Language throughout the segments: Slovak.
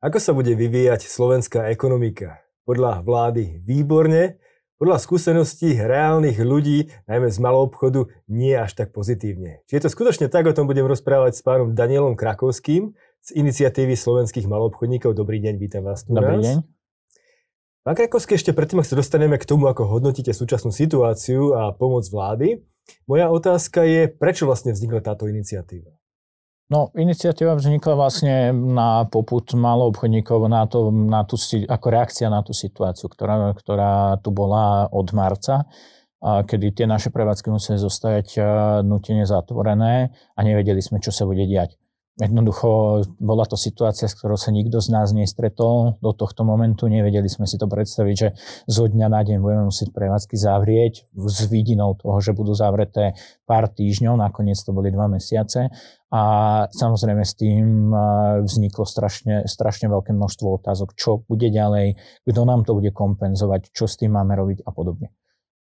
Ako sa bude vyvíjať slovenská ekonomika? Podľa vlády výborne, podľa skúseností reálnych ľudí, najmä z malou obchodu, nie až tak pozitívne. Či je to skutočne tak, o tom budem rozprávať s pánom Danielom Krakovským z iniciatívy slovenských maloobchodníkov. Dobrý deň, vítam vás tu Dobrý deň. Pán Krakovský, ešte predtým, ak sa dostaneme k tomu, ako hodnotíte súčasnú situáciu a pomoc vlády, moja otázka je, prečo vlastne vznikla táto iniciatíva? No, iniciatíva vznikla vlastne na poput malou obchodníkov na to, na tú, ako reakcia na tú situáciu, ktorá, ktorá tu bola od marca, kedy tie naše prevádzky museli zostať nutene zatvorené a nevedeli sme, čo sa bude diať. Jednoducho bola to situácia, s ktorou sa nikto z nás nestretol do tohto momentu. Nevedeli sme si to predstaviť, že zo dňa na deň budeme musieť prevádzky zavrieť s vidinou toho, že budú zavreté pár týždňov, nakoniec to boli dva mesiace. A samozrejme s tým vzniklo strašne, strašne veľké množstvo otázok, čo bude ďalej, kto nám to bude kompenzovať, čo s tým máme robiť a podobne.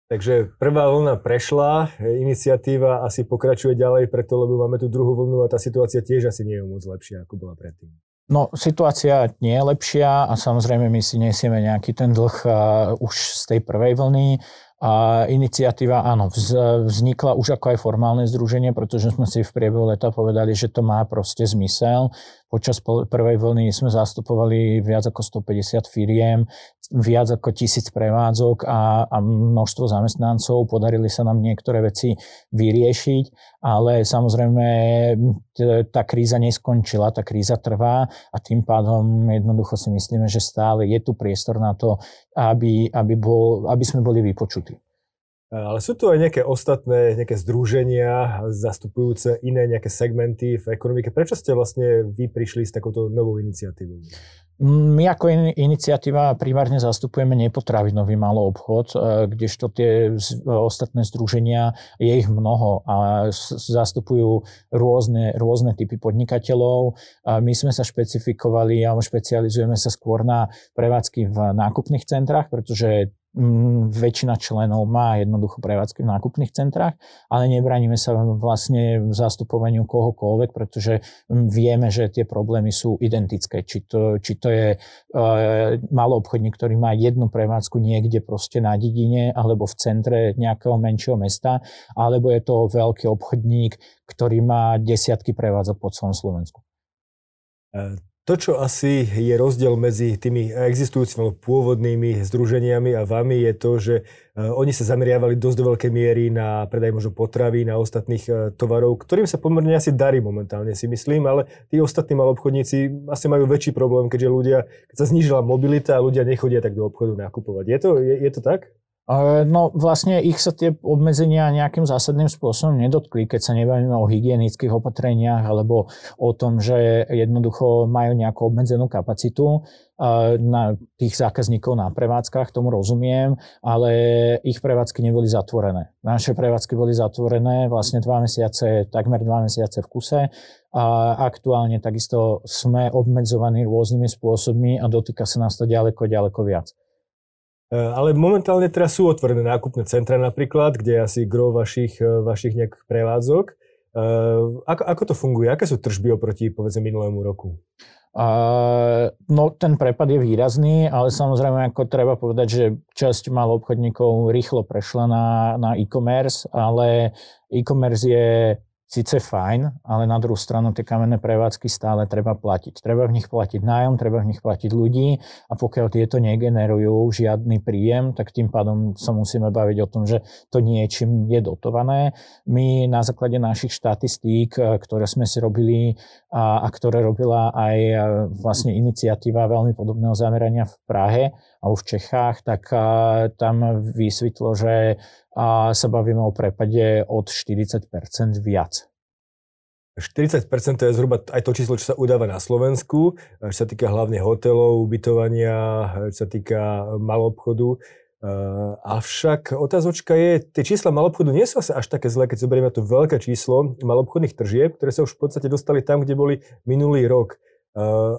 Takže prvá vlna prešla, iniciatíva asi pokračuje ďalej preto, lebo máme tu druhú vlnu a tá situácia tiež asi nie je moc lepšia, ako bola predtým. No, situácia nie je lepšia a samozrejme my si nesieme nejaký ten dlh uh, už z tej prvej vlny. A iniciatíva, áno, vznikla už ako aj formálne združenie, pretože sme si v priebehu leta povedali, že to má proste zmysel. Počas prvej vlny sme zastupovali viac ako 150 firiem, viac ako tisíc prevádzok a, a množstvo zamestnancov. Podarili sa nám niektoré veci vyriešiť, ale samozrejme tá kríza neskončila, tá kríza trvá a tým pádom jednoducho si myslíme, že stále je tu priestor na to, aby, aby, bol, aby sme boli vypočutí. Ale sú tu aj nejaké ostatné, nejaké združenia zastupujúce iné nejaké segmenty v ekonomike. Prečo ste vlastne vy prišli s takouto novou iniciatívou? My ako iniciatíva primárne zastupujeme nepotravinový malý obchod, e, kdežto tie ostatné združenia, je ich mnoho a zastupujú rôzne, rôzne typy podnikateľov. My sme sa špecifikovali a špecializujeme sa skôr na prevádzky v nákupných centrách, pretože Mm, väčšina členov má jednoducho prevádzky v nákupných centrách, ale nebraníme sa vlastne zastupovaniu kohokoľvek, pretože vieme, že tie problémy sú identické. Či to, či to je uh, malý obchodník, ktorý má jednu prevádzku niekde proste na dedine alebo v centre nejakého menšieho mesta, alebo je to veľký obchodník, ktorý má desiatky prevádzok po celom Slovensku. To, čo asi je rozdiel medzi tými existujúcimi pôvodnými združeniami a vami, je to, že e, oni sa zameriavali dosť do veľkej miery na predaj možno potravy, na ostatných e, tovarov, ktorým sa pomerne asi darí momentálne, si myslím, ale tí ostatní malobchodníci asi majú väčší problém, keďže ľudia, keď sa znížila mobilita ľudia nechodia tak do obchodu nakupovať. Je to, je, je to tak? No vlastne ich sa tie obmedzenia nejakým zásadným spôsobom nedotkli, keď sa nebavíme o hygienických opatreniach alebo o tom, že jednoducho majú nejakú obmedzenú kapacitu na tých zákazníkov na prevádzkach, tomu rozumiem, ale ich prevádzky neboli zatvorené. Naše prevádzky boli zatvorené vlastne dva mesiace, takmer dva mesiace v kuse a aktuálne takisto sme obmedzovaní rôznymi spôsobmi a dotýka sa nás to ďaleko, ďaleko viac. E, ale momentálne teraz sú otvorené nákupné centra napríklad, kde asi gro vašich, e, vašich nejakých prevádzok. E, ako, ako to funguje? Aké sú tržby oproti povedzme minulému roku? Uh, no ten prepad je výrazný, ale samozrejme ako treba povedať, že časť malou obchodníkov rýchlo prešla na, na e-commerce, ale e-commerce je síce fajn, ale na druhú stranu tie kamenné prevádzky stále treba platiť. Treba v nich platiť nájom, treba v nich platiť ľudí a pokiaľ tieto negenerujú žiadny príjem, tak tým pádom sa musíme baviť o tom, že to niečím je dotované. My na základe našich štatistík, e, ktoré sme si robili a, a ktoré robila aj e, vlastne iniciatíva veľmi podobného zamerania v Prahe a už v Čechách, tak e, tam vysvetlo, že sa bavíme o prepade od 40% viac. 40% to je zhruba aj to číslo, čo sa udáva na Slovensku, čo sa týka hlavne hotelov, ubytovania, čo sa týka malobchodu. Avšak otázočka je, tie čísla malobchodu nie sú až také zlé, keď zoberieme to veľké číslo malobchodných tržieb, ktoré sa už v podstate dostali tam, kde boli minulý rok.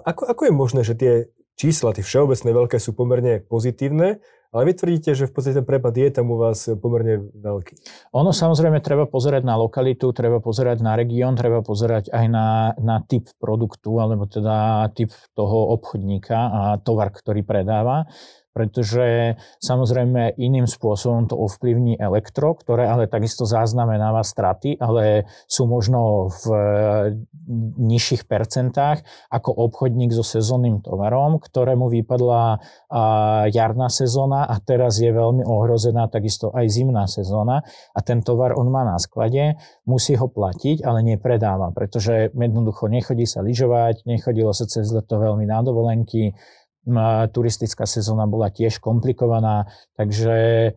Ako, ako je možné, že tie čísla, tie všeobecné veľké sú pomerne pozitívne, ale vy tvrdíte, že v podstate ten prepad je tam u vás pomerne veľký. Ono samozrejme treba pozerať na lokalitu, treba pozerať na región, treba pozerať aj na, na typ produktu, alebo teda typ toho obchodníka a tovar, ktorý predáva pretože samozrejme iným spôsobom to ovplyvní elektro, ktoré ale takisto zaznamenáva straty, ale sú možno v e, nižších percentách ako obchodník so sezónnym tovarom, ktorému vypadla jarná sezóna a teraz je veľmi ohrozená takisto aj zimná sezóna a ten tovar on má na sklade, musí ho platiť, ale nepredáva, pretože jednoducho nechodí sa lyžovať, nechodilo sa cez leto veľmi na dovolenky, turistická sezóna bola tiež komplikovaná, takže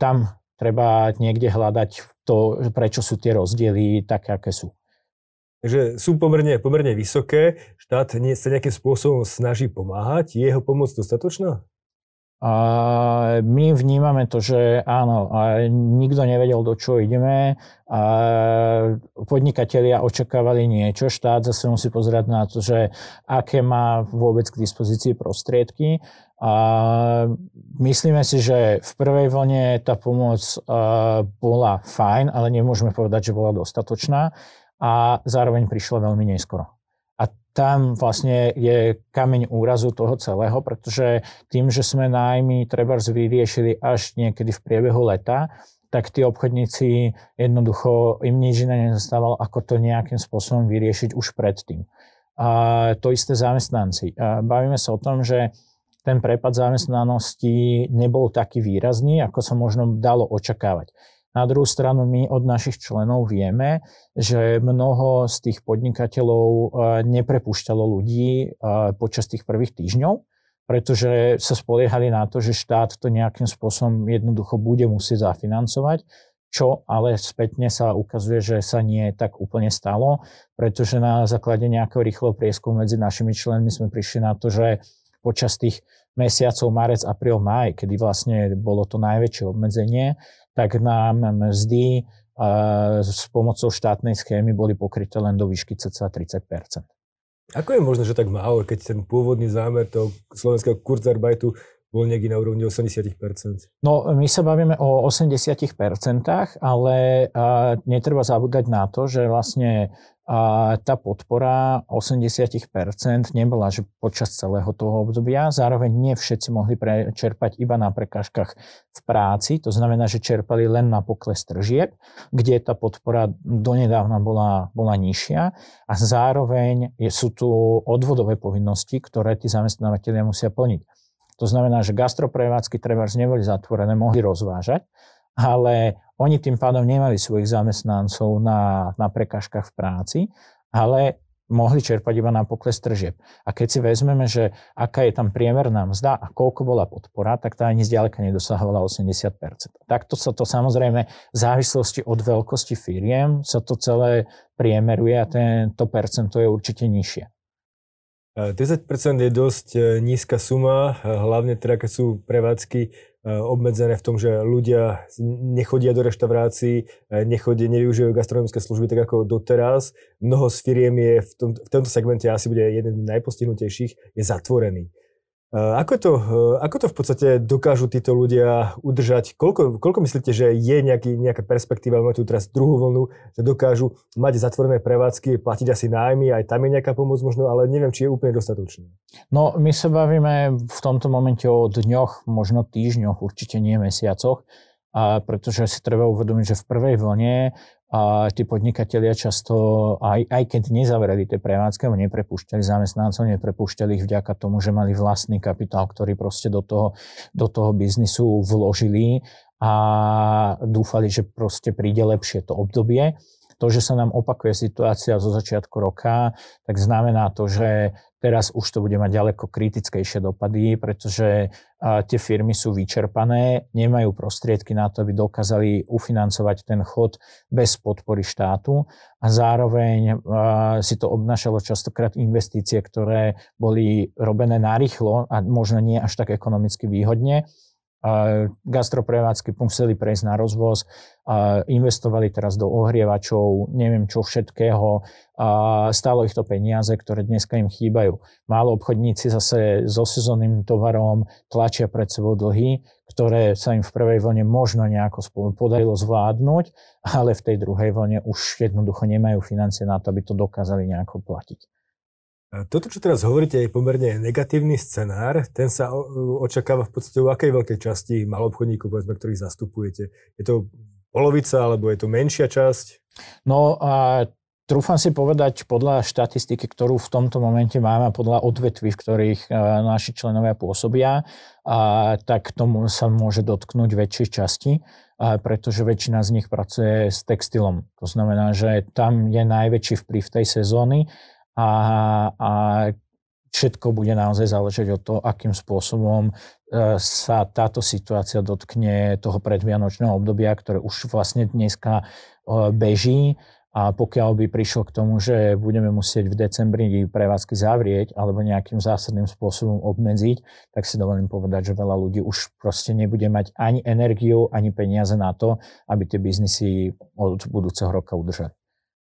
tam treba niekde hľadať to, prečo sú tie rozdiely také, aké sú. Takže sú pomerne, pomerne vysoké. Štát sa nejakým spôsobom snaží pomáhať. Je jeho pomoc dostatočná? A my vnímame to, že áno, a nikto nevedel, do čo ideme. A podnikatelia očakávali niečo, štát zase musí pozerať na to, že aké má vôbec k dispozícii prostriedky. A myslíme si, že v prvej vlne tá pomoc bola fajn, ale nemôžeme povedať, že bola dostatočná a zároveň prišla veľmi neskoro tam vlastne je kameň úrazu toho celého, pretože tým, že sme nájmy treba vyriešili až niekedy v priebehu leta, tak tí obchodníci jednoducho im nič iné nezostávalo, ako to nejakým spôsobom vyriešiť už predtým. A to isté zamestnanci. A bavíme sa o tom, že ten prepad zamestnanosti nebol taký výrazný, ako sa možno dalo očakávať. Na druhú stranu my od našich členov vieme, že mnoho z tých podnikateľov eh, neprepúšťalo ľudí eh, počas tých prvých týždňov, pretože sa spoliehali na to, že štát to nejakým spôsobom jednoducho bude musieť zafinancovať, čo ale spätne sa ukazuje, že sa nie tak úplne stalo, pretože na základe nejakého rýchleho prieskumu medzi našimi členmi sme prišli na to, že počas tých mesiacov marec, apríl, maj, kedy vlastne bolo to najväčšie obmedzenie, tak nám mzdy s pomocou štátnej schémy boli pokryté len do výšky cca 30 Ako je možné, že tak málo, keď ten pôvodný zámer toho slovenského Kurzarbeitu bol niekde na úrovni 80%. No, my sa bavíme o 80%, ale a, netreba zabúdať na to, že vlastne a, tá podpora 80% nebola že počas celého toho obdobia. Zároveň nie všetci mohli čerpať iba na prekážkach v práci. To znamená, že čerpali len na pokles tržieb, kde tá podpora donedávna bola, bola nižšia. A zároveň sú tu odvodové povinnosti, ktoré tí zamestnávateľia musia plniť. To znamená, že gastroprevádzky treba neboli zatvorené, mohli rozvážať, ale oni tým pádom nemali svojich zamestnancov na, na prekažkách v práci, ale mohli čerpať iba na pokles tržieb. A keď si vezmeme, že aká je tam priemerná mzda a koľko bola podpora, tak tá ani zďaleka nedosahovala 80%. Takto sa to samozrejme v závislosti od veľkosti firiem sa to celé priemeruje a tento percento je určite nižšie. 30% je dosť e, nízka suma, e, hlavne teda keď sú prevádzky e, obmedzené v tom, že ľudia nechodia do reštaurácií, nechodia, nevyužívajú gastronomické služby tak ako doteraz. Mnoho z firiem je v, tom, v tomto segmente asi bude jeden z najpostihnutejších, je zatvorený. Ako to, ako to v podstate dokážu títo ľudia udržať? Koľko, koľko myslíte, že je nejaký, nejaká perspektíva, máme tu teraz druhú vlnu, že dokážu mať zatvorené prevádzky, platiť asi nájmy, aj tam je nejaká pomoc možno, ale neviem, či je úplne dostatočná. No, my sa bavíme v tomto momente o dňoch, možno týždňoch, určite nie mesiacoch, a pretože si treba uvedomiť, že v prvej vlne a tí podnikatelia často, aj, aj keď nezavreli tie prevádzky, alebo neprepúšťali zamestnancov, neprepúšťali ich vďaka tomu, že mali vlastný kapitál, ktorý proste do toho, do toho biznisu vložili a dúfali, že proste príde lepšie to obdobie. To, že sa nám opakuje situácia zo začiatku roka, tak znamená to, že Teraz už to bude mať ďaleko kritickejšie dopady, pretože tie firmy sú vyčerpané, nemajú prostriedky na to, aby dokázali ufinancovať ten chod bez podpory štátu. A zároveň si to obnašalo častokrát investície, ktoré boli robené narýchlo a možno nie až tak ekonomicky výhodne gastroprevádzky museli prejsť na rozvoz, investovali teraz do ohrievačov, neviem čo všetkého, stálo ich to peniaze, ktoré dneska im chýbajú. Málo obchodníci zase so sezónnym tovarom tlačia pred sebou dlhy, ktoré sa im v prvej vlne možno nejako podarilo zvládnuť, ale v tej druhej vlne už jednoducho nemajú financie na to, aby to dokázali nejako platiť. Toto, čo teraz hovoríte, je pomerne negatívny scenár. Ten sa očakáva v podstate u akej veľkej časti malobchodníkov, povedzme, ktorých zastupujete. Je to polovica, alebo je to menšia časť? No a trúfam si povedať podľa štatistiky, ktorú v tomto momente máme, podľa odvetví, v ktorých e, naši členovia pôsobia, a tak tomu sa môže dotknúť väčšej časti, a pretože väčšina z nich pracuje s textilom. To znamená, že tam je najväčší vplyv tej sezóny a, a všetko bude naozaj záležať od toho, akým spôsobom e, sa táto situácia dotkne toho predvianočného obdobia, ktoré už vlastne dneska e, beží. A pokiaľ by prišlo k tomu, že budeme musieť v decembri prevádzky zavrieť alebo nejakým zásadným spôsobom obmedziť, tak si dovolím povedať, že veľa ľudí už proste nebude mať ani energiu, ani peniaze na to, aby tie biznisy od budúceho roka udržali.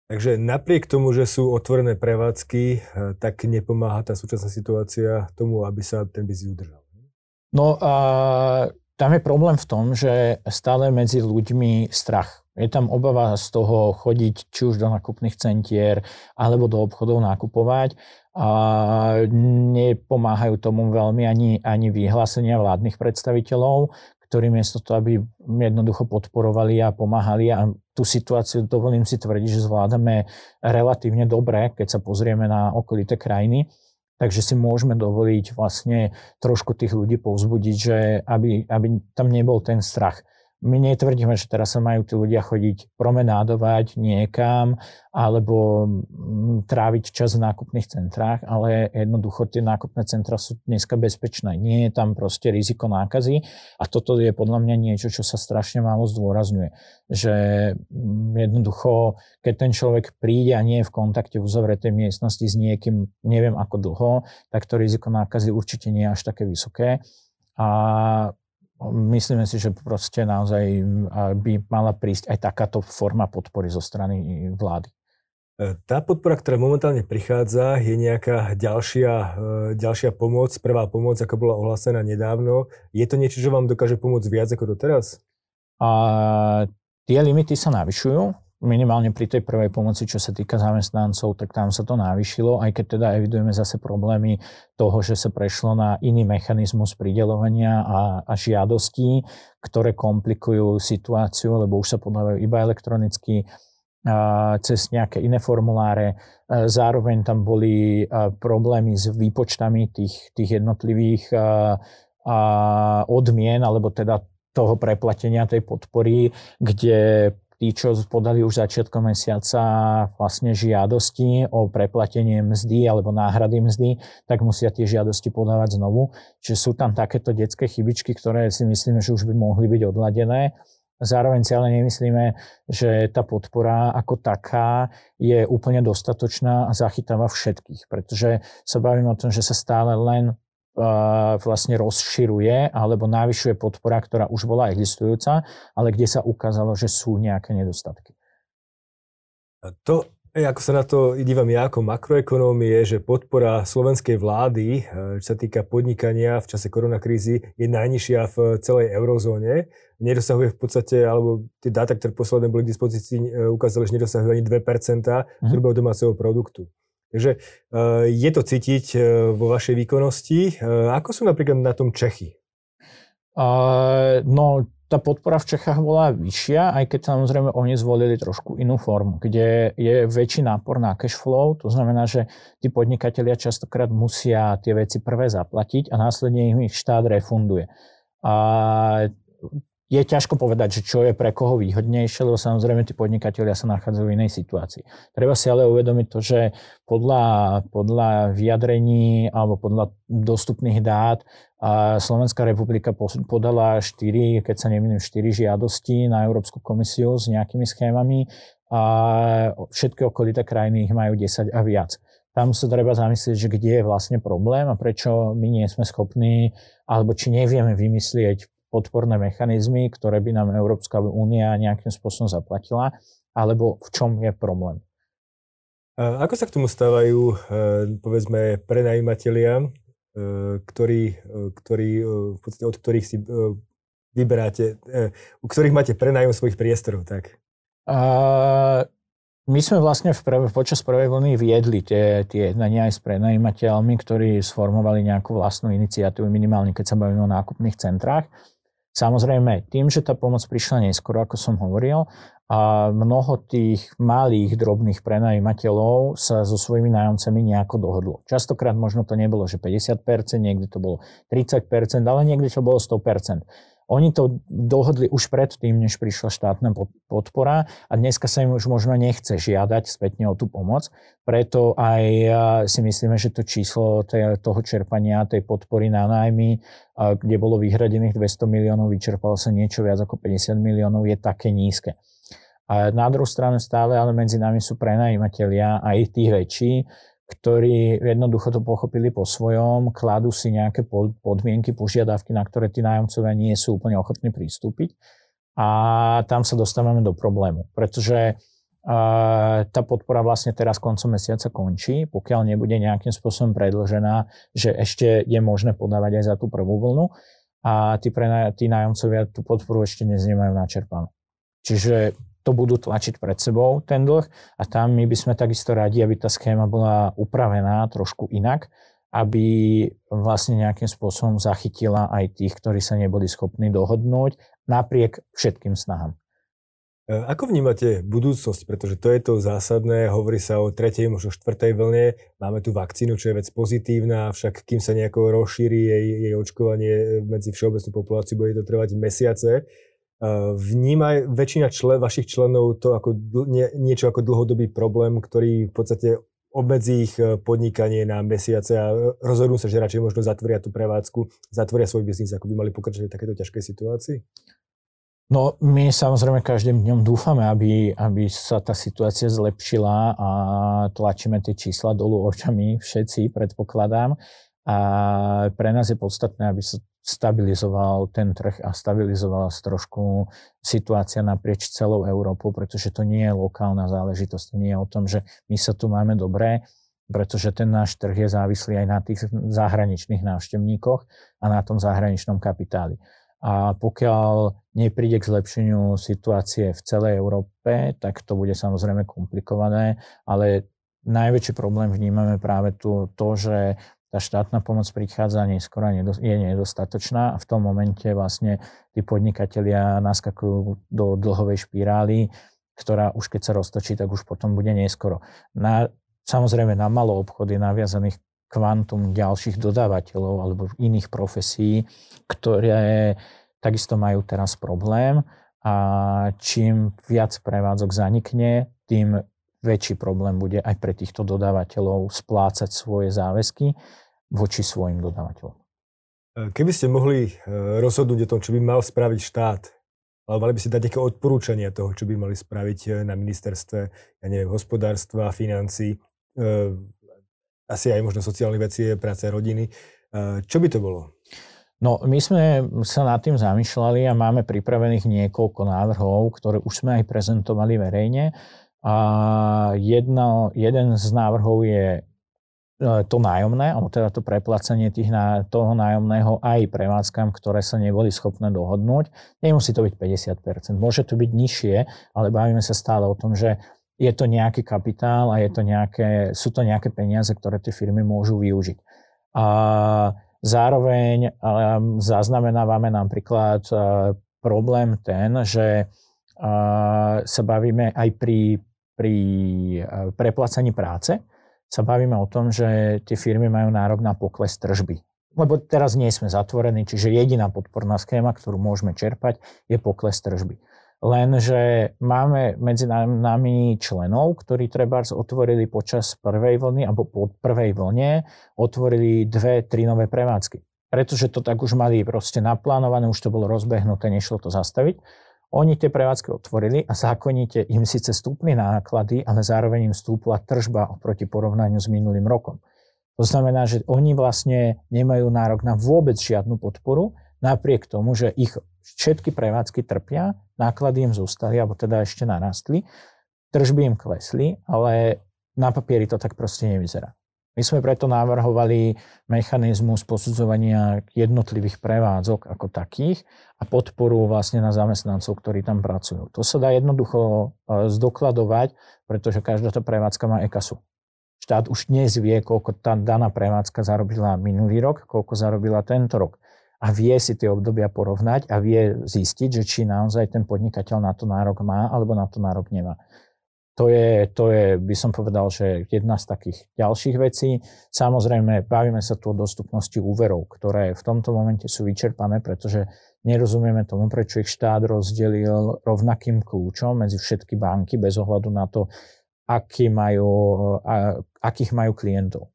Takže napriek tomu, že sú otvorené prevádzky, eh, tak nepomáha tá súčasná situácia tomu, aby sa ten biznis udržal. No a tam je problém v tom, že stále medzi ľuďmi strach. Je tam obava z toho chodiť či už do nakupných centier alebo do obchodov nakupovať a nepomáhajú tomu veľmi ani, ani vyhlásenia vládnych predstaviteľov, ktorí miesto toho, aby jednoducho podporovali a pomáhali a tú situáciu, dovolím si tvrdiť, že zvládame relatívne dobre, keď sa pozrieme na okolité krajiny. Takže si môžeme dovoliť vlastne trošku tých ľudí povzbudiť, že aby, aby tam nebol ten strach my netvrdíme, že teraz sa majú tí ľudia chodiť promenádovať niekam alebo mm, tráviť čas v nákupných centrách, ale jednoducho tie nákupné centra sú dneska bezpečné. Nie je tam proste riziko nákazy a toto je podľa mňa niečo, čo sa strašne málo zdôrazňuje. Že mm, jednoducho, keď ten človek príde a nie je v kontakte v uzavretej miestnosti s niekým, neviem ako dlho, tak to riziko nákazy určite nie je až také vysoké. A Myslíme si, že proste naozaj by mala prísť aj takáto forma podpory zo strany vlády. E, tá podpora, ktorá momentálne prichádza, je nejaká ďalšia, e, ďalšia pomoc, prvá pomoc, ako bola ohlásená nedávno. Je to niečo, čo vám dokáže pomôcť viac ako doteraz? A, tie limity sa navyšujú minimálne pri tej prvej pomoci, čo sa týka zamestnancov, tak tam sa to navýšilo, aj keď teda evidujeme zase problémy toho, že sa prešlo na iný mechanizmus pridelovania a, a žiadostí, ktoré komplikujú situáciu, lebo už sa podávajú iba elektronicky cez nejaké iné formuláre. A zároveň tam boli a, problémy s výpočtami tých, tých jednotlivých a odmien, alebo teda toho preplatenia tej podpory, kde tí, čo podali už začiatkom mesiaca vlastne žiadosti o preplatenie mzdy alebo náhrady mzdy, tak musia tie žiadosti podávať znovu. Čiže sú tam takéto detské chybičky, ktoré si myslíme, že už by mohli byť odladené. Zároveň si ale nemyslíme, že tá podpora ako taká je úplne dostatočná a zachytáva všetkých, pretože sa bavíme o tom, že sa stále len vlastne rozširuje alebo navyšuje podpora, ktorá už bola existujúca, ale kde sa ukázalo, že sú nejaké nedostatky. To, ako sa na to dívam ja ako makroekonóm, je, že podpora slovenskej vlády, e, čo sa týka podnikania v čase koronakrízy, je najnižšia v celej eurozóne. Nedosahuje v podstate, alebo tie dáta, ktoré posledné boli k dispozícii, e, ukázali, že nedosahuje ani 2% mhm. hrubého domáceho produktu. Takže eh, je to cítiť eh, vo vašej výkonnosti. Eh, ako sú napríklad na tom Čechy? No, tá podpora v Čechách bola vyššia, aj keď samozrejme oni zvolili trošku inú formu, kde je väčší nápor na cash flow, to znamená, že tí podnikatelia častokrát musia tie veci prvé zaplatiť a následne ich štát refunduje. A je ťažko povedať, že čo je pre koho výhodnejšie, lebo samozrejme tí podnikatelia sa nachádzajú v inej situácii. Treba si ale uvedomiť to, že podľa, podľa vyjadrení alebo podľa dostupných dát Slovenská republika podala 4, keď sa nemýlim, 4 žiadosti na Európsku komisiu s nejakými schémami a všetky okolité krajiny ich majú 10 a viac. Tam sa treba zamyslieť, že kde je vlastne problém a prečo my nie sme schopní, alebo či nevieme vymyslieť podporné mechanizmy, ktoré by nám Európska únia nejakým spôsobom zaplatila, alebo v čom je problém. Ako sa k tomu stávajú, e, povedzme, prenajímatelia, e, ktorí, e, ktorí, v podstate od ktorých si vyberáte, u ktorých máte prenájom svojich priestorov, tak? Uh, my sme vlastne v prv, počas prvej vlny viedli tie, tie jednania aj s prenajímateľmi, ktorí sformovali nejakú vlastnú iniciatívu, minimálne keď sa bavíme o nákupných centrách. Samozrejme, tým, že tá pomoc prišla neskoro, ako som hovoril, a mnoho tých malých, drobných prenajímateľov sa so svojimi nájomcami nejako dohodlo. Častokrát možno to nebolo, že 50%, niekde to bolo 30%, ale niekde to bolo 100%. Oni to dohodli už predtým, než prišla štátna podpora a dneska sa im už možno nechce žiadať spätne o tú pomoc. Preto aj si myslíme, že to číslo toho čerpania tej podpory na nájmy, kde bolo vyhradených 200 miliónov, vyčerpalo sa niečo viac ako 50 miliónov, je také nízke. A na druhú stranu stále ale medzi nami sú prenajímatelia aj tých väčší, ktorí jednoducho to pochopili po svojom, kladú si nejaké podmienky, požiadavky, na ktoré tí nájomcovia nie sú úplne ochotní pristúpiť. A tam sa dostávame do problému, pretože tá podpora vlastne teraz koncom mesiaca končí, pokiaľ nebude nejakým spôsobom predlžená, že ešte je možné podávať aj za tú prvú vlnu a tí, pre, tí nájomcovia tú podporu ešte dnes nemajú načerpanú. Čiže to budú tlačiť pred sebou, ten dlh. A tam my by sme takisto radi, aby tá schéma bola upravená trošku inak, aby vlastne nejakým spôsobom zachytila aj tých, ktorí sa neboli schopní dohodnúť napriek všetkým snahám. E, ako vnímate budúcnosť? Pretože to je to zásadné, hovorí sa o tretej, možno štvrtej vlne, máme tu vakcínu, čo je vec pozitívna, však kým sa nejako rozšíri jej, jej očkovanie medzi všeobecnú populáciu, bude to trvať mesiace. Vníma väčšina člen, vašich členov to ako nie, niečo ako dlhodobý problém, ktorý v podstate obmedzí ich e, podnikanie na mesiace a rozhodnú sa, že radšej možno zatvoria tú prevádzku, zatvoria svoj biznis, ako by mali pokračovať v takéto ťažkej situácii? No, my samozrejme každým dňom dúfame, aby, aby sa tá situácia zlepšila a tlačíme tie čísla dolu očami všetci, predpokladám. A pre nás je podstatné, aby sa stabilizoval ten trh a stabilizovala sa trošku situácia naprieč celou Európou, pretože to nie je lokálna záležitosť. To nie je o tom, že my sa tu máme dobré, pretože ten náš trh je závislý aj na tých zahraničných návštevníkoch a na tom zahraničnom kapitáli. A pokiaľ nepríde k zlepšeniu situácie v celej Európe, tak to bude samozrejme komplikované, ale najväčší problém vnímame práve tu, to, že tá štátna pomoc prichádza neskôr a je nedostatočná a v tom momente vlastne tí podnikatelia naskakujú do dlhovej špirály, ktorá už keď sa roztočí, tak už potom bude neskoro. Na, samozrejme na malo obchody naviazaných kvantum ďalších dodávateľov alebo iných profesí, ktoré takisto majú teraz problém a čím viac prevádzok zanikne, tým väčší problém bude aj pre týchto dodávateľov splácať svoje záväzky voči svojim dodávateľom. E, keby ste mohli e, rozhodnúť o tom, čo by mal spraviť štát, alebo mali by ste dať nejaké odporúčania toho, čo by mali spraviť e, na ministerstve, ja neviem, hospodárstva, financí, asi aj možno sociálnych vecí, práce rodiny. Čo by to bolo? No, my sme sa nad tým zamýšľali a máme pripravených niekoľko návrhov, ktoré už sme aj prezentovali verejne. A jedno, jeden z návrhov je e, to nájomné, alebo teda to preplácanie tých na, toho nájomného aj prevádzkam, ktoré sa neboli schopné dohodnúť. Nemusí to byť 50%, môže to byť nižšie, ale bavíme sa stále o tom, že je to nejaký kapitál a je to nejaké, sú to nejaké peniaze, ktoré tie firmy môžu využiť. A zároveň zaznamenávame napríklad e, problém ten, že sa bavíme aj pri pri eh, preplácaní práce sa bavíme o tom, že tie firmy majú nárok na pokles tržby. Lebo teraz nie sme zatvorení, čiže jediná podporná schéma, ktorú môžeme čerpať, je pokles tržby. Lenže máme medzi nami členov, ktorí treba otvorili počas prvej vlny alebo po prvej vlne otvorili dve, tri nové prevádzky. Pretože to tak už mali proste naplánované, už to bolo rozbehnuté, nešlo to zastaviť. Oni tie prevádzky otvorili a zákonite im síce stúpli náklady, ale zároveň im stúpla tržba oproti porovnaniu s minulým rokom. To znamená, že oni vlastne nemajú nárok na vôbec žiadnu podporu, napriek tomu, že ich všetky prevádzky trpia, náklady im zostali, alebo teda ešte narastli, tržby im klesli, ale na papieri to tak proste nevyzerá. My sme preto navrhovali mechanizmus posudzovania jednotlivých prevádzok ako takých a podporu vlastne na zamestnancov, ktorí tam pracujú. To sa dá jednoducho e, zdokladovať, pretože každá tá prevádzka má EKASu. Štát už dnes vie, koľko tá daná prevádzka zarobila minulý rok, koľko zarobila tento rok. A vie si tie obdobia porovnať a vie zistiť, že či naozaj ten podnikateľ na to nárok má alebo na to nárok nemá. To je, to je, by som povedal, že jedna z takých ďalších vecí. Samozrejme, bavíme sa tu o dostupnosti úverov, ktoré v tomto momente sú vyčerpané, pretože nerozumieme tomu, prečo ich štát rozdelil rovnakým kľúčom medzi všetky banky bez ohľadu na to, aký majú, akých majú klientov.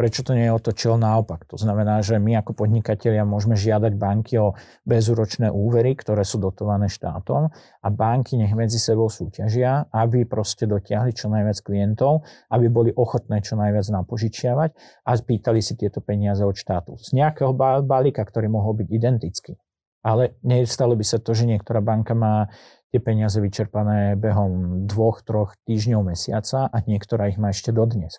Prečo to nie je otočil naopak? To znamená, že my ako podnikatelia môžeme žiadať banky o bezúročné úvery, ktoré sú dotované štátom a banky nech medzi sebou súťažia, aby proste dotiahli čo najviac klientov, aby boli ochotné čo najviac napožičiavať a spýtali si tieto peniaze od štátu. Z nejakého balíka, ktorý mohol byť identický. Ale nestalo by sa to, že niektorá banka má tie peniaze vyčerpané behom dvoch, troch týždňov, mesiaca a niektorá ich má ešte dodnes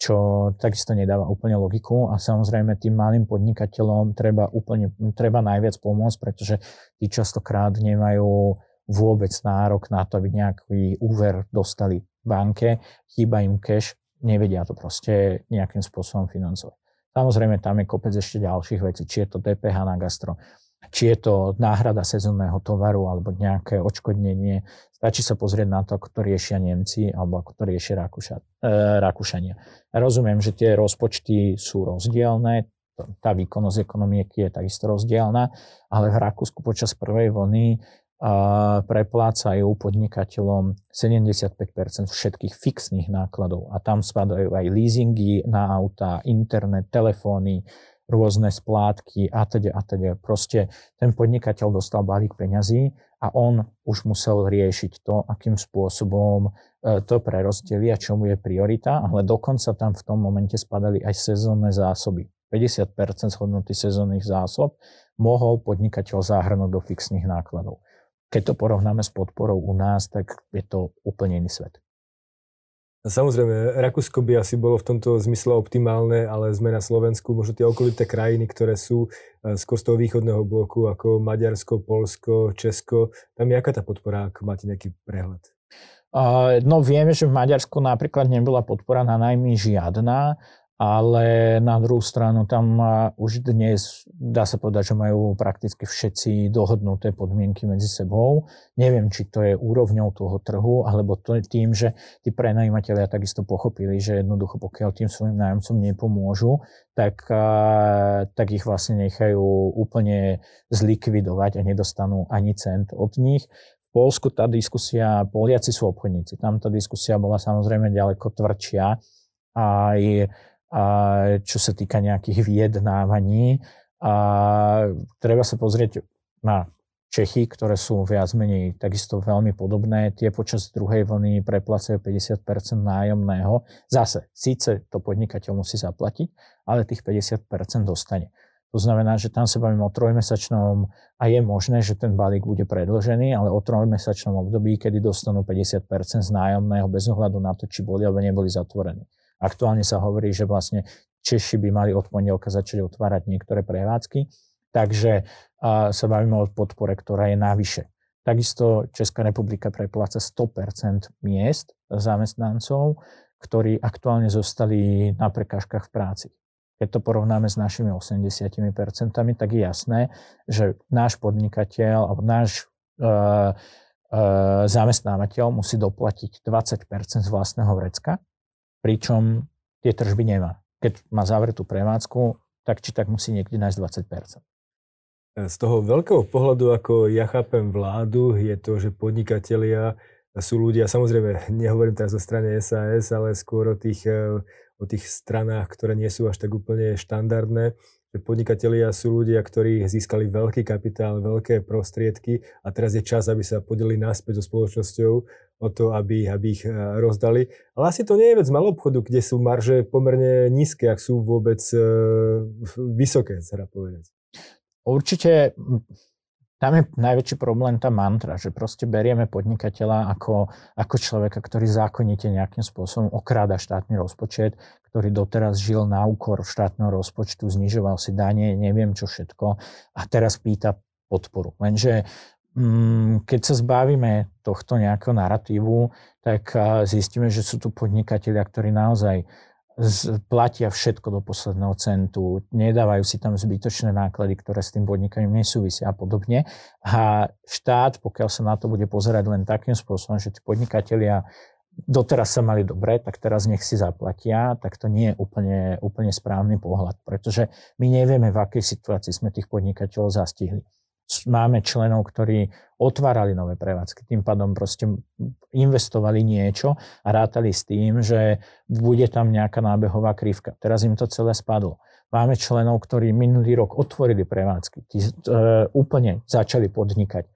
čo takisto nedáva úplne logiku a samozrejme tým malým podnikateľom treba úplne, treba najviac pomôcť, pretože tí častokrát nemajú vôbec nárok na to, aby nejaký úver dostali banke, chýba im cash, nevedia to proste nejakým spôsobom financovať. Samozrejme, tam je kopec ešte ďalších vecí, či je to DPH na gastro, či je to náhrada sezónneho tovaru alebo nejaké odškodnenie. Stačí sa pozrieť na to, ako to riešia Nemci alebo ako to riešia Rakúša, e, Rakúšania. Rozumiem, že tie rozpočty sú rozdielne, tá výkonnosť ekonomiky je takisto rozdielna, ale v Rakúsku počas prvej vlny preplácajú podnikateľom 75% všetkých fixných nákladov a tam spadajú aj leasingy na auta, internet, telefóny, rôzne splátky a teda a teda. Proste ten podnikateľ dostal balík peňazí a on už musel riešiť to, akým spôsobom e, to prerozdeli a čomu je priorita, ale dokonca tam v tom momente spadali aj sezónne zásoby. 50% schodnutých sezónnych zásob mohol podnikateľ zahrnúť do fixných nákladov. Keď to porovnáme s podporou u nás, tak je to úplne iný svet. Samozrejme, Rakúsko by asi bolo v tomto zmysle optimálne, ale sme na Slovensku, možno tie okolité krajiny, ktoré sú e, skôr z toho východného bloku, ako Maďarsko, Polsko, Česko. Tam je aká tá podpora, ak máte nejaký prehľad? No vieme, že v Maďarsku napríklad nebola podpora na najmä žiadna ale na druhú stranu tam už dnes dá sa povedať, že majú prakticky všetci dohodnuté podmienky medzi sebou. Neviem, či to je úrovňou toho trhu, alebo to je tým, že tí prenajímatelia takisto pochopili, že jednoducho pokiaľ tým svojim nájomcom nepomôžu, tak, tak ich vlastne nechajú úplne zlikvidovať a nedostanú ani cent od nich. V Polsku tá diskusia, Poliaci sú obchodníci, tam tá diskusia bola samozrejme ďaleko tvrdšia. Aj a čo sa týka nejakých vyjednávaní. A treba sa pozrieť na Čechy, ktoré sú viac menej takisto veľmi podobné. Tie počas druhej vlny preplacajú 50% nájomného. Zase, síce to podnikateľ musí zaplatiť, ale tých 50% dostane. To znamená, že tam sa bavíme o trojmesačnom a je možné, že ten balík bude predlžený, ale o trojmesačnom období, kedy dostanú 50% z nájomného bez ohľadu na to, či boli alebo neboli zatvorení. Aktuálne sa hovorí, že vlastne Češi by mali od pondelka začať otvárať niektoré prevádzky, takže sa bavíme o podpore, ktorá je navyše. Takisto Česká republika prepláca 100% miest zamestnancov, ktorí aktuálne zostali na prekážkach v práci. Keď to porovnáme s našimi 80%, tak je jasné, že náš podnikateľ alebo náš uh, uh, zamestnávateľ musí doplatiť 20% z vlastného vrecka pričom tie tržby nemá. Keď má zavretú prevádzku, tak či tak musí niekde nájsť 20% Z toho veľkého pohľadu, ako ja chápem vládu, je to, že podnikatelia sú ľudia, samozrejme, nehovorím teraz o strane SAS, ale skôr o tých, eh, o tých stranách, ktoré nie sú až tak úplne štandardné, že podnikatelia sú ľudia, ktorí získali veľký kapitál, veľké prostriedky a teraz je čas, aby sa podelili naspäť so spoločnosťou o to, aby, aby ich e, rozdali. Ale asi to nie je vec malou obchodu, kde sú marže pomerne nízke, ak sú vôbec e, vysoké, sa povedať. Určite tam je najväčší problém tá mantra, že proste berieme podnikateľa ako, ako človeka, ktorý zákonite nejakým spôsobom okráda štátny rozpočet, ktorý doteraz žil na úkor štátneho rozpočtu, znižoval si dane, neviem čo všetko a teraz pýta podporu. Lenže mm, keď sa zbavíme tohto nejakého narratívu, tak zistíme, že sú tu podnikatelia, ktorí naozaj platia všetko do posledného centu, nedávajú si tam zbytočné náklady, ktoré s tým podnikaním nesúvisia a podobne. A štát, pokiaľ sa na to bude pozerať len takým spôsobom, že tí podnikatelia doteraz sa mali dobre, tak teraz nech si zaplatia, tak to nie je úplne, úplne správny pohľad, pretože my nevieme, v akej situácii sme tých podnikateľov zastihli máme členov, ktorí otvárali nové prevádzky, tým pádom proste investovali niečo a rátali s tým, že bude tam nejaká nábehová krivka. Teraz im to celé spadlo. Máme členov, ktorí minulý rok otvorili prevádzky, tí e, úplne začali podnikať.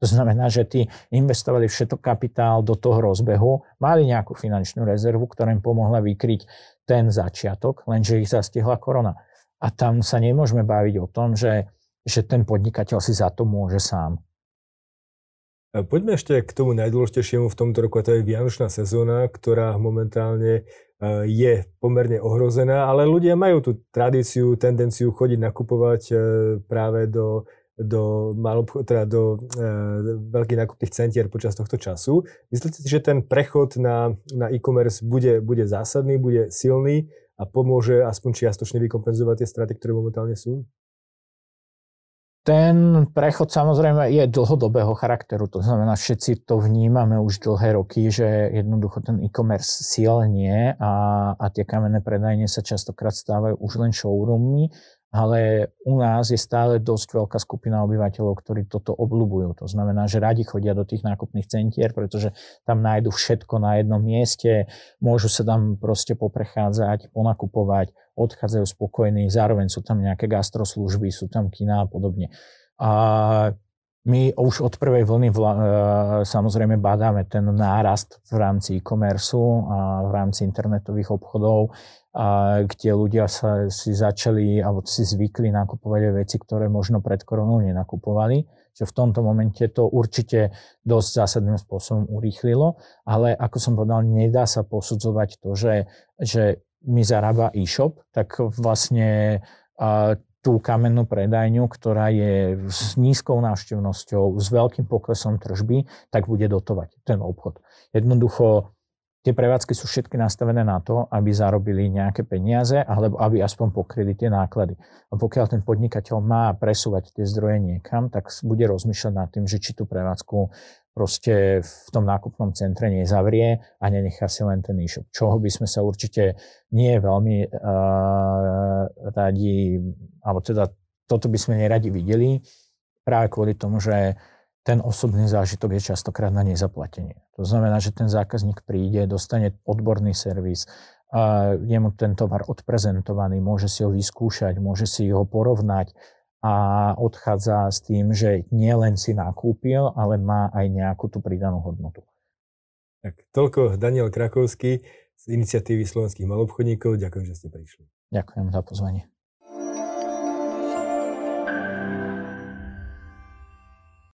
To znamená, že tí investovali všetok kapitál do toho rozbehu, mali nejakú finančnú rezervu, ktorá im pomohla vykryť ten začiatok, lenže ich zastihla korona. A tam sa nemôžeme baviť o tom, že že ten podnikateľ si za to môže sám. Poďme ešte k tomu najdôležitejšiemu v tomto roku, a to je Vianočná sezóna, ktorá momentálne e, je pomerne ohrozená, ale ľudia majú tú tradíciu, tendenciu chodiť nakupovať e, práve do, do, teda do e, veľkých nákupných centier počas tohto času. Myslíte si, že ten prechod na, na e-commerce bude, bude zásadný, bude silný a pomôže aspoň čiastočne vykompenzovať tie straty, ktoré momentálne sú? Ten prechod samozrejme je dlhodobého charakteru, to znamená, všetci to vnímame už dlhé roky, že jednoducho ten e-commerce silnie a, a tie kamenné predajne sa častokrát stávajú už len showroommi ale u nás je stále dosť veľká skupina obyvateľov, ktorí toto obľúbujú. To znamená, že radi chodia do tých nákupných centier, pretože tam nájdu všetko na jednom mieste, môžu sa tam proste poprechádzať, ponakupovať, odchádzajú spokojní, zároveň sú tam nejaké gastroslužby, sú tam kina a podobne. A my už od prvej vlny vla, e, samozrejme badáme ten nárast v rámci e-commerce a v rámci internetových obchodov a kde ľudia sa si začali alebo si zvykli nakupovať veci, ktoré možno pred koronou nenakupovali. Že v tomto momente to určite dosť zásadným spôsobom urýchlilo, ale ako som povedal, nedá sa posudzovať to, že, že mi zarába e-shop, tak vlastne a, tú kamennú predajňu, ktorá je s nízkou návštevnosťou, s veľkým poklesom tržby, tak bude dotovať ten obchod. Jednoducho tie prevádzky sú všetky nastavené na to, aby zarobili nejaké peniaze, alebo aby aspoň pokryli tie náklady. A pokiaľ ten podnikateľ má presúvať tie zdroje niekam, tak bude rozmýšľať nad tým, že či tú prevádzku proste v tom nákupnom centre nezavrie a nenechá si len ten e-shop. Čoho by sme sa určite nie veľmi uh, radi, alebo teda toto by sme neradi videli, práve kvôli tomu, že ten osobný zážitok je častokrát na nezaplatenie. To znamená, že ten zákazník príde, dostane odborný servis, a je mu ten tovar odprezentovaný, môže si ho vyskúšať, môže si ho porovnať a odchádza s tým, že nielen si nakúpil, ale má aj nejakú tú pridanú hodnotu. Tak toľko Daniel Krakovský z iniciatívy slovenských malobchodníkov. Ďakujem, že ste prišli. Ďakujem za pozvanie.